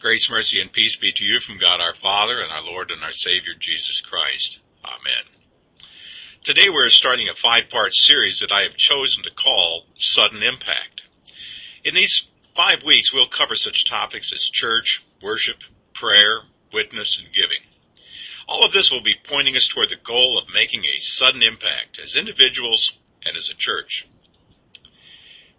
Grace, mercy, and peace be to you from God our Father and our Lord and our Savior Jesus Christ. Amen. Today we're starting a five-part series that I have chosen to call Sudden Impact. In these five weeks we'll cover such topics as church, worship, prayer, witness, and giving. All of this will be pointing us toward the goal of making a sudden impact as individuals and as a church.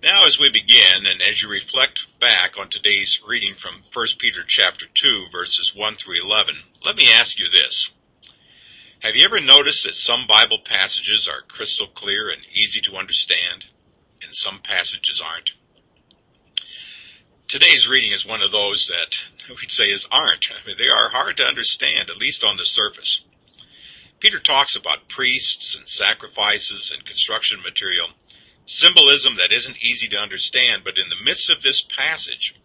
Now as we begin and as you reflect back on today's reading from 1 Peter chapter 2 verses 1 through 11, let me ask you this. Have you ever noticed that some Bible passages are crystal clear and easy to understand and some passages aren't? Today's reading is one of those that we'd say is aren't. I mean, they are hard to understand, at least on the surface. Peter talks about priests and sacrifices and construction material symbolism that isn't easy to understand, but in the midst of this passage,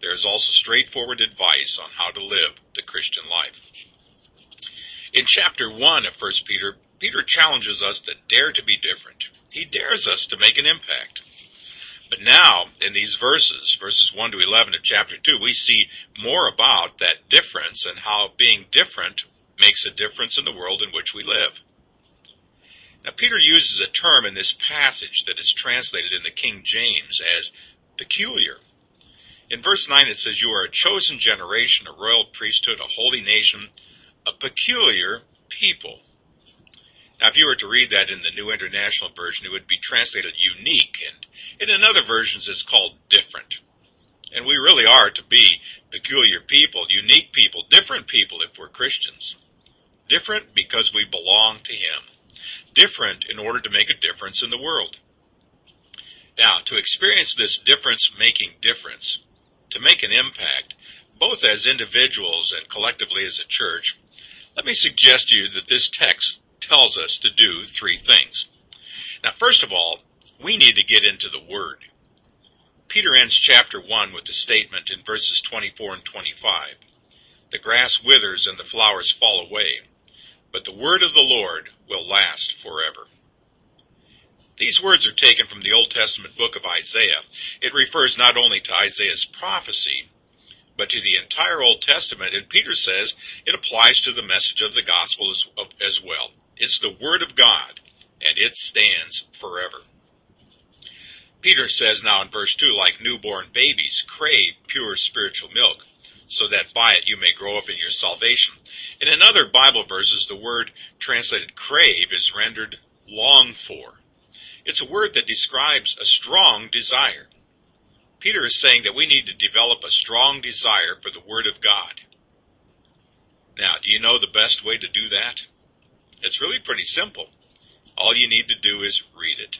there is also straightforward advice on how to live the Christian life. In chapter 1 of 1 Peter, Peter challenges us to dare to be different. He dares us to make an impact. But now, in these verses, verses 1 to 11 of chapter 2, we see more about that difference and how being different makes a difference in the world in which we live. Now, Peter uses a term in this passage that is translated in the King James as peculiar. In verse 9 it says, You are a chosen generation, a royal priesthood, a holy nation, a peculiar people. Now, if you were to read that in the New International Version, it would be translated unique, and in other versions it's called different. And we really are to be peculiar people, unique people, different people if we're Christians. Different because we belong to Him different in order to make a difference in the world. Now, to experience this difference making difference, to make an impact, both as individuals and collectively as a church, let me suggest to you that this text tells us to do three things. Now, first of all, we need to get into the Word. Peter ends chapter 1 with the statement in verses 24 and 25 The grass withers and the flowers fall away, but the word of the Lord will last forever. These words are taken from the Old Testament book of Isaiah. It refers not only to Isaiah's prophecy, but to the entire Old Testament, and Peter says it applies to the message of the gospel as, as well. It's the Word of God, and it stands forever. Peter says now in verse 2 like newborn babies crave pure spiritual milk so that by it you may grow up in your salvation. In another Bible verses, the word translated crave is rendered long for. It's a word that describes a strong desire. Peter is saying that we need to develop a strong desire for the Word of God. Now, do you know the best way to do that? It's really pretty simple. All you need to do is read it.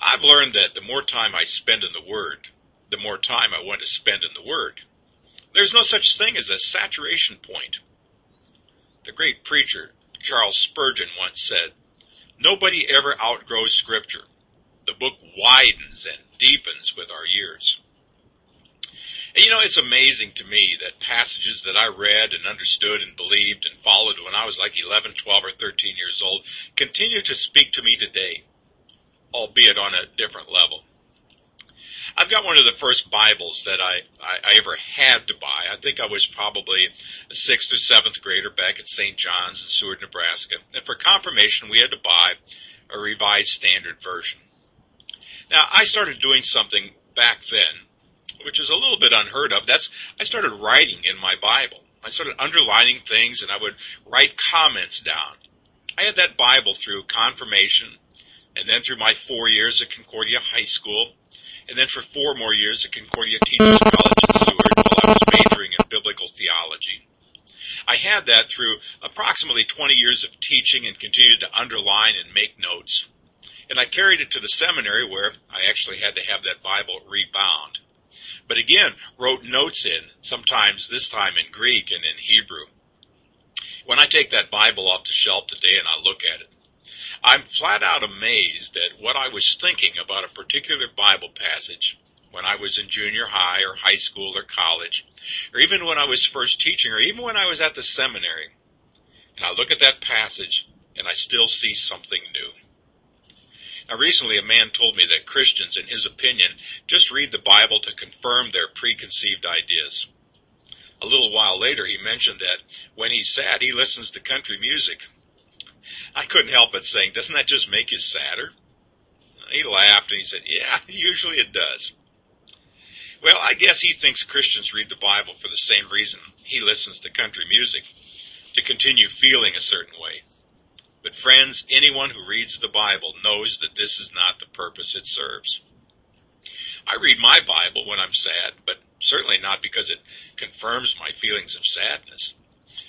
I've learned that the more time I spend in the Word, the more time I want to spend in the Word. There's no such thing as a saturation point. The great preacher, Charles Spurgeon, once said, Nobody ever outgrows Scripture. The book widens and deepens with our years. And you know, it's amazing to me that passages that I read and understood and believed and followed when I was like 11, 12, or 13 years old continue to speak to me today, albeit on a different level. I've got one of the first Bibles that I, I, I, ever had to buy. I think I was probably a sixth or seventh grader back at St. John's in Seward, Nebraska. And for confirmation, we had to buy a revised standard version. Now, I started doing something back then, which is a little bit unheard of. That's, I started writing in my Bible. I started underlining things and I would write comments down. I had that Bible through confirmation and then through my four years at Concordia High School and then for four more years at Concordia Teachers College in Seward while I was majoring in biblical theology. I had that through approximately 20 years of teaching and continued to underline and make notes. And I carried it to the seminary where I actually had to have that Bible rebound. But again, wrote notes in, sometimes this time in Greek and in Hebrew. When I take that Bible off the shelf today and I look at it, I'm flat out amazed at what I was thinking about a particular Bible passage when I was in junior high or high school or college, or even when I was first teaching, or even when I was at the seminary. And I look at that passage and I still see something new. Now, recently a man told me that Christians, in his opinion, just read the Bible to confirm their preconceived ideas. A little while later, he mentioned that when he's sad, he listens to country music. I couldn't help but saying, doesn't that just make you sadder? He laughed and he said, yeah, usually it does. Well, I guess he thinks Christians read the Bible for the same reason he listens to country music, to continue feeling a certain way. But friends, anyone who reads the Bible knows that this is not the purpose it serves. I read my Bible when I'm sad, but certainly not because it confirms my feelings of sadness.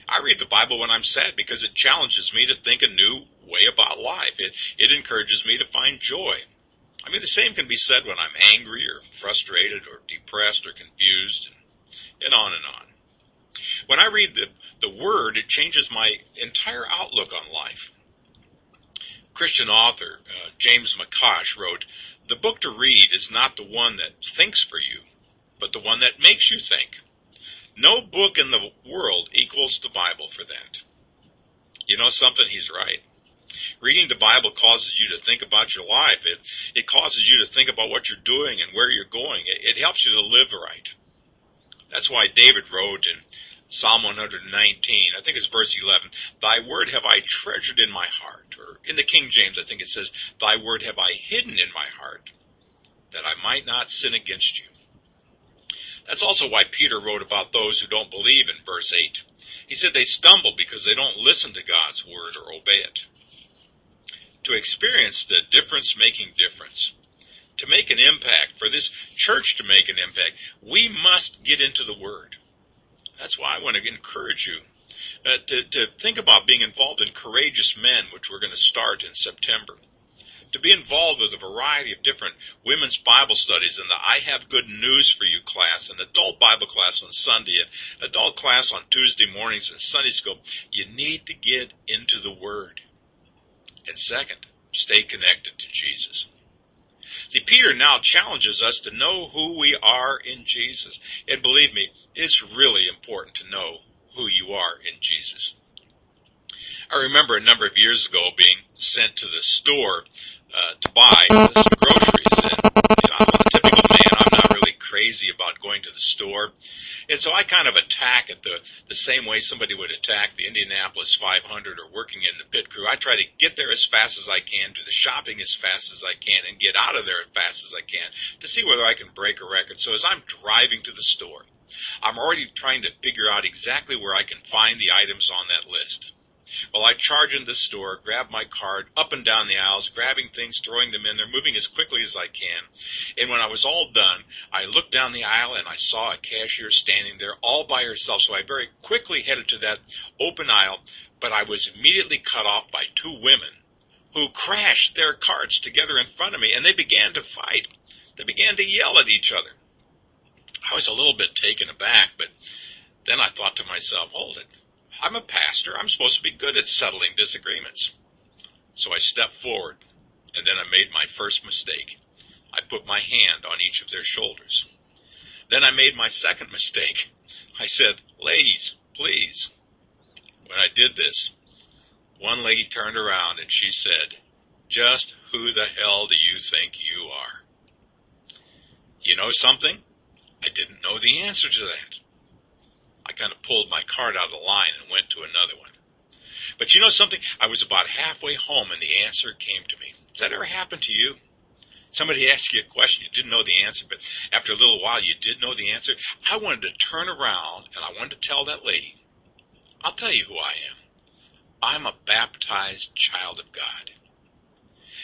I read the Bible when I'm sad because it challenges me to think a new way about life. It, it encourages me to find joy. I mean, the same can be said when I'm angry or frustrated or depressed or confused and, and on and on. When I read the, the Word, it changes my entire outlook on life. Christian author uh, James McCosh wrote, The book to read is not the one that thinks for you, but the one that makes you think. No book in the world equals the Bible for that. You know something? He's right. Reading the Bible causes you to think about your life. It, it causes you to think about what you're doing and where you're going. It, it helps you to live right. That's why David wrote in Psalm 119, I think it's verse 11, Thy word have I treasured in my heart. Or in the King James, I think it says, Thy word have I hidden in my heart, that I might not sin against you. That's also why Peter wrote about those who don't believe in verse 8. He said they stumble because they don't listen to God's word or obey it. To experience the difference making difference, to make an impact, for this church to make an impact, we must get into the word. That's why I want to encourage you uh, to, to think about being involved in Courageous Men, which we're going to start in September to be involved with a variety of different women's Bible studies and the I Have Good News for You class, and adult Bible class on Sunday, and adult class on Tuesday mornings, and Sunday school. You need to get into the Word. And second, stay connected to Jesus. See, Peter now challenges us to know who we are in Jesus. And believe me, it's really important to know who you are in Jesus. I remember a number of years ago being sent to the store uh, to buy some groceries. And you know, I'm a typical man. I'm not really crazy about going to the store, and so I kind of attack it the the same way somebody would attack the Indianapolis 500 or working in the pit crew. I try to get there as fast as I can, do the shopping as fast as I can, and get out of there as fast as I can to see whether I can break a record. So as I'm driving to the store, I'm already trying to figure out exactly where I can find the items on that list. Well, I charge into the store, grab my card, up and down the aisles, grabbing things, throwing them in there, moving as quickly as I can. And when I was all done, I looked down the aisle and I saw a cashier standing there all by herself. So I very quickly headed to that open aisle, but I was immediately cut off by two women who crashed their carts together in front of me and they began to fight. They began to yell at each other. I was a little bit taken aback, but then I thought to myself, hold it. I'm a pastor. I'm supposed to be good at settling disagreements. So I stepped forward, and then I made my first mistake. I put my hand on each of their shoulders. Then I made my second mistake. I said, Ladies, please. When I did this, one lady turned around and she said, Just who the hell do you think you are? You know something? I didn't know the answer to that. I kind of pulled my card out of the line and went to another one. But you know something? I was about halfway home and the answer came to me. Does that ever happen to you? Somebody asked you a question, you didn't know the answer, but after a little while you did know the answer. I wanted to turn around and I wanted to tell that lady, I'll tell you who I am. I'm a baptized child of God.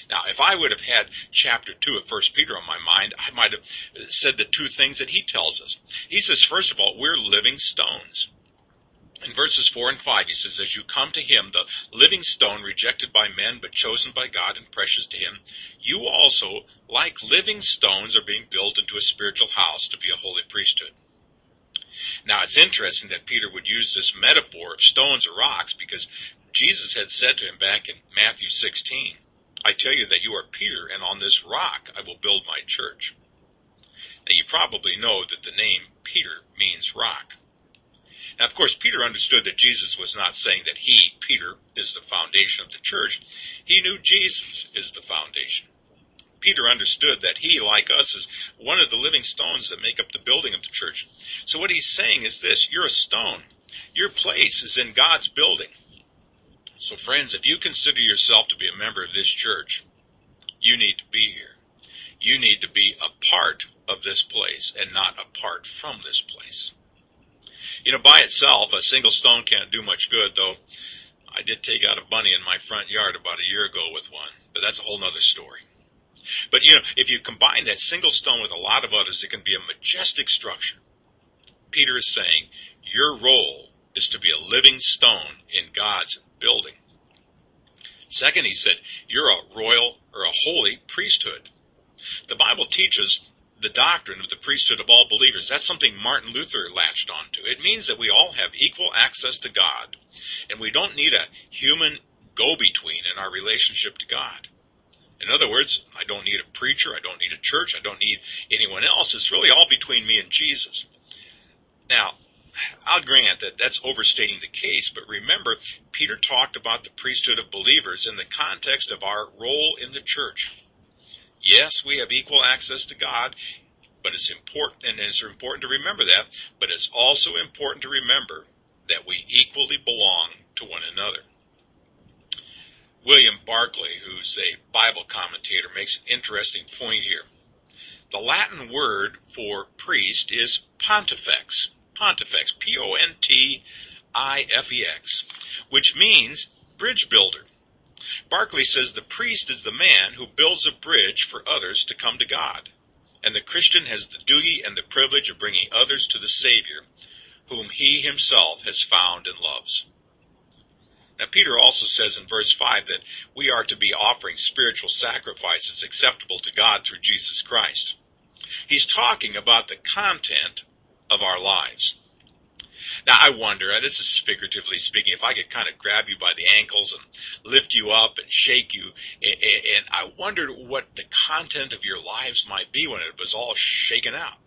Now, if I would have had chapter 2 of 1 Peter on my mind, I might have said the two things that he tells us. He says, first of all, we're living stones. In verses 4 and 5, he says, As you come to him, the living stone rejected by men, but chosen by God and precious to him, you also, like living stones, are being built into a spiritual house to be a holy priesthood. Now, it's interesting that Peter would use this metaphor of stones or rocks because Jesus had said to him back in Matthew 16, I tell you that you are Peter, and on this rock I will build my church. Now, you probably know that the name Peter means rock. Now, of course, Peter understood that Jesus was not saying that he, Peter, is the foundation of the church. He knew Jesus is the foundation. Peter understood that he, like us, is one of the living stones that make up the building of the church. So what he's saying is this you're a stone. Your place is in God's building. So, friends, if you consider yourself to be a member of this church, you need to be here. You need to be a part of this place and not apart from this place. You know, by itself, a single stone can't do much good, though I did take out a bunny in my front yard about a year ago with one, but that's a whole nother story. But you know, if you combine that single stone with a lot of others, it can be a majestic structure. Peter is saying, your role is to be a living stone in God's building. Second, he said, you're a royal or a holy priesthood. The Bible teaches the doctrine of the priesthood of all believers. That's something Martin Luther latched onto. It means that we all have equal access to God, and we don't need a human go between in our relationship to God. In other words, I don't need a preacher, I don't need a church, I don't need anyone else. It's really all between me and Jesus. Now, I'll grant that that's overstating the case, but remember, Peter talked about the priesthood of believers in the context of our role in the church. Yes, we have equal access to God, but it's important, and it's important to remember that, but it's also important to remember that we equally belong to one another. William Barclay, who's a Bible commentator, makes an interesting point here. The Latin word for priest is pontifex. Pontifex, P O N T I F E X, which means bridge builder. Barclay says the priest is the man who builds a bridge for others to come to God, and the Christian has the duty and the privilege of bringing others to the Savior, whom he himself has found and loves. Now, Peter also says in verse 5 that we are to be offering spiritual sacrifices acceptable to God through Jesus Christ. He's talking about the content of our lives. Now, I wonder, this is figuratively speaking, if I could kind of grab you by the ankles and lift you up and shake you, and I wondered what the content of your lives might be when it was all shaken out.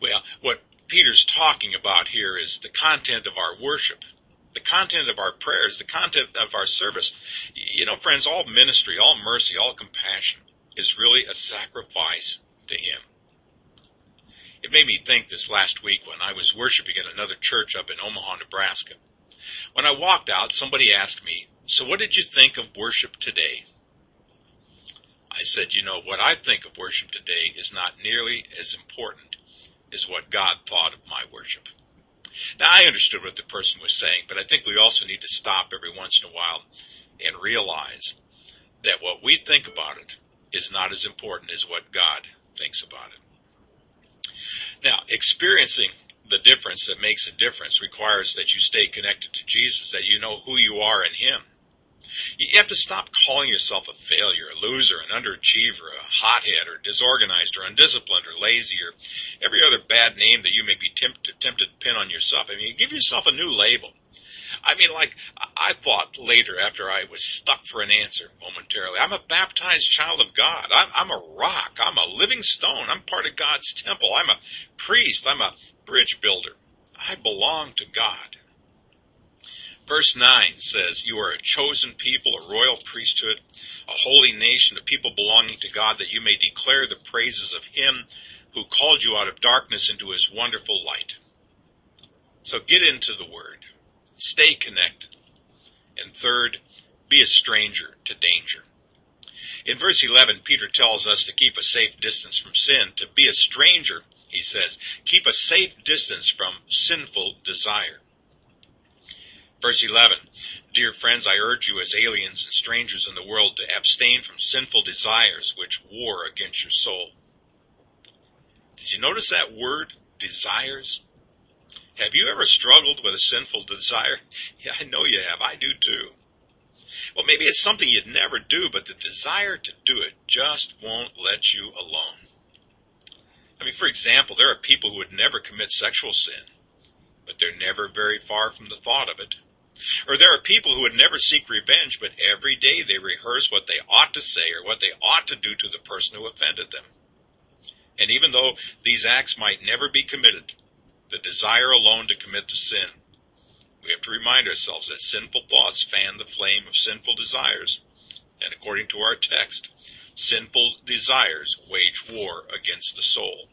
Well, what Peter's talking about here is the content of our worship, the content of our prayers, the content of our service. You know, friends, all ministry, all mercy, all compassion is really a sacrifice to Him. It made me think this last week when I was worshiping in another church up in Omaha, Nebraska. When I walked out, somebody asked me, So what did you think of worship today? I said, You know, what I think of worship today is not nearly as important as what God thought of my worship. Now, I understood what the person was saying, but I think we also need to stop every once in a while and realize that what we think about it is not as important as what God thinks about it. Now, experiencing the difference that makes a difference requires that you stay connected to Jesus, that you know who you are in Him. You have to stop calling yourself a failure, a loser, an underachiever, a hothead, or disorganized, or undisciplined, or lazy, or every other bad name that you may be tempted, tempted to pin on yourself. I mean, give yourself a new label. I mean, like, I thought later after I was stuck for an answer momentarily, I'm a baptized child of God. I'm, I'm a rock. I'm a living stone. I'm part of God's temple. I'm a priest. I'm a bridge builder. I belong to God. Verse 9 says, You are a chosen people, a royal priesthood, a holy nation, a people belonging to God, that you may declare the praises of Him who called you out of darkness into His wonderful light. So get into the Word. Stay connected. And third, be a stranger to danger. In verse 11, Peter tells us to keep a safe distance from sin. To be a stranger, he says, keep a safe distance from sinful desire. Verse 11, Dear friends, I urge you as aliens and strangers in the world to abstain from sinful desires which war against your soul. Did you notice that word, desires? Have you ever struggled with a sinful desire? Yeah, I know you have. I do too. Well, maybe it's something you'd never do, but the desire to do it just won't let you alone. I mean, for example, there are people who would never commit sexual sin, but they're never very far from the thought of it. Or there are people who would never seek revenge, but every day they rehearse what they ought to say or what they ought to do to the person who offended them. And even though these acts might never be committed, the desire alone to commit the sin. We have to remind ourselves that sinful thoughts fan the flame of sinful desires. And according to our text, Sinful desires wage war against the soul.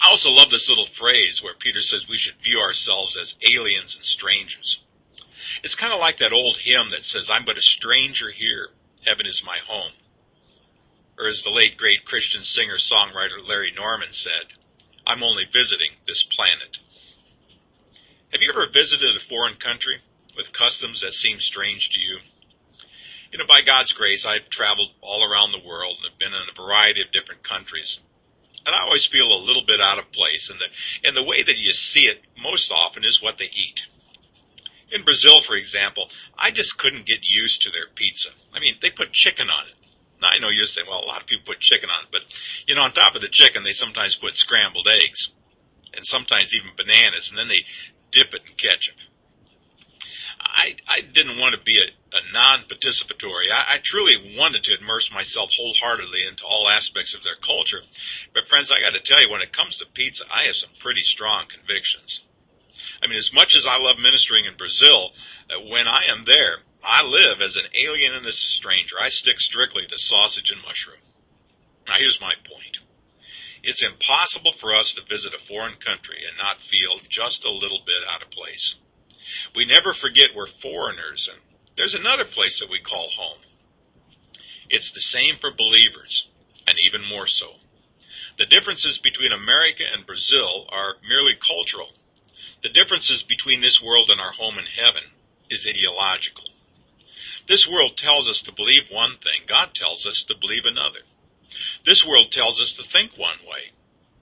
I also love this little phrase where Peter says we should view ourselves as aliens and strangers. It's kind of like that old hymn that says, I'm but a stranger here, heaven is my home. Or as the late great Christian singer songwriter Larry Norman said, I'm only visiting this planet. Have you ever visited a foreign country with customs that seem strange to you? You know, by God's grace, I've traveled all around the world and have been in a variety of different countries. And I always feel a little bit out of place, and the, and the way that you see it most often is what they eat. In Brazil, for example, I just couldn't get used to their pizza. I mean, they put chicken on it. Now, I know you're saying, well, a lot of people put chicken on it, but, you know, on top of the chicken, they sometimes put scrambled eggs and sometimes even bananas, and then they dip it in ketchup. I, I didn't want to be a, a non-participatory. I, I truly wanted to immerse myself wholeheartedly into all aspects of their culture. But friends, I got to tell you, when it comes to pizza, I have some pretty strong convictions. I mean, as much as I love ministering in Brazil, uh, when I am there, I live as an alien and as a stranger. I stick strictly to sausage and mushroom. Now, here's my point. It's impossible for us to visit a foreign country and not feel just a little bit out of place. We never forget we're foreigners, and there's another place that we call home. It's the same for believers, and even more so. The differences between America and Brazil are merely cultural. The differences between this world and our home in heaven is ideological. This world tells us to believe one thing, God tells us to believe another. This world tells us to think one way.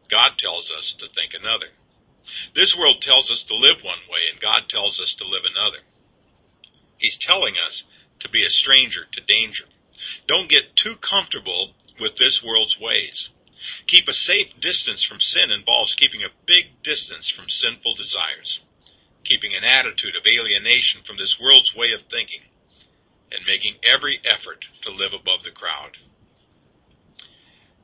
God tells us to think another. This world tells us to live one way, and God tells us to live another. He's telling us to be a stranger to danger. Don't get too comfortable with this world's ways. Keep a safe distance from sin involves keeping a big distance from sinful desires, keeping an attitude of alienation from this world's way of thinking, and making every effort to live above the crowd.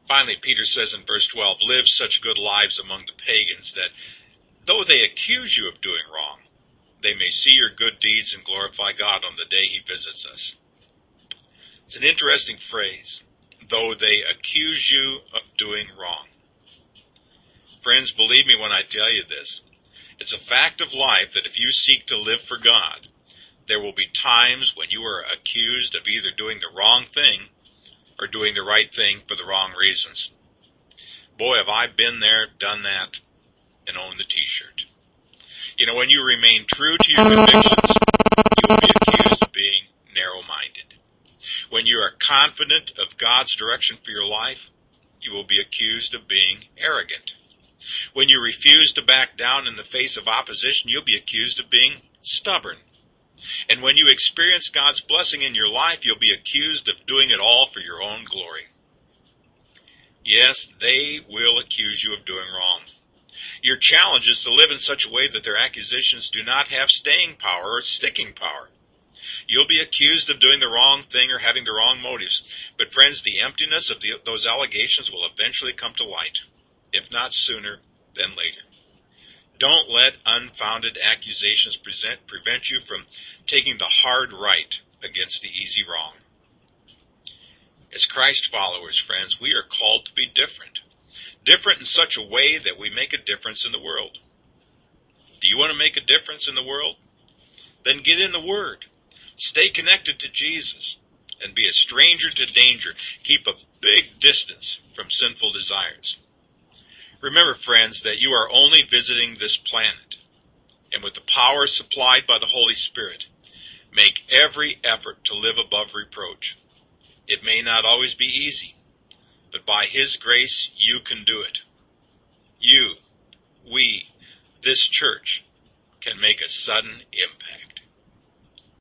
Finally, Peter says in verse 12, Live such good lives among the pagans that, though they accuse you of doing wrong, they may see your good deeds and glorify God on the day he visits us. It's an interesting phrase, though they accuse you of doing wrong. Friends, believe me when I tell you this. It's a fact of life that if you seek to live for God, there will be times when you are accused of either doing the wrong thing or doing the right thing for the wrong reasons. Boy, have I been there, done that, and owned the t-shirt. You know, when you remain true to your convictions, you will be accused of being narrow-minded. When you are confident of God's direction for your life, you will be accused of being arrogant. When you refuse to back down in the face of opposition, you'll be accused of being stubborn. And when you experience God's blessing in your life, you'll be accused of doing it all for your own glory. Yes, they will accuse you of doing wrong. Your challenge is to live in such a way that their accusations do not have staying power or sticking power. You'll be accused of doing the wrong thing or having the wrong motives. But friends, the emptiness of the, those allegations will eventually come to light, if not sooner, then later. Don't let unfounded accusations present, prevent you from taking the hard right against the easy wrong. As Christ followers, friends, we are called to be different. Different in such a way that we make a difference in the world. Do you want to make a difference in the world? Then get in the Word. Stay connected to Jesus and be a stranger to danger. Keep a big distance from sinful desires. Remember, friends, that you are only visiting this planet, and with the power supplied by the Holy Spirit, make every effort to live above reproach. It may not always be easy, but by His grace you can do it. You, we, this church, can make a sudden impact.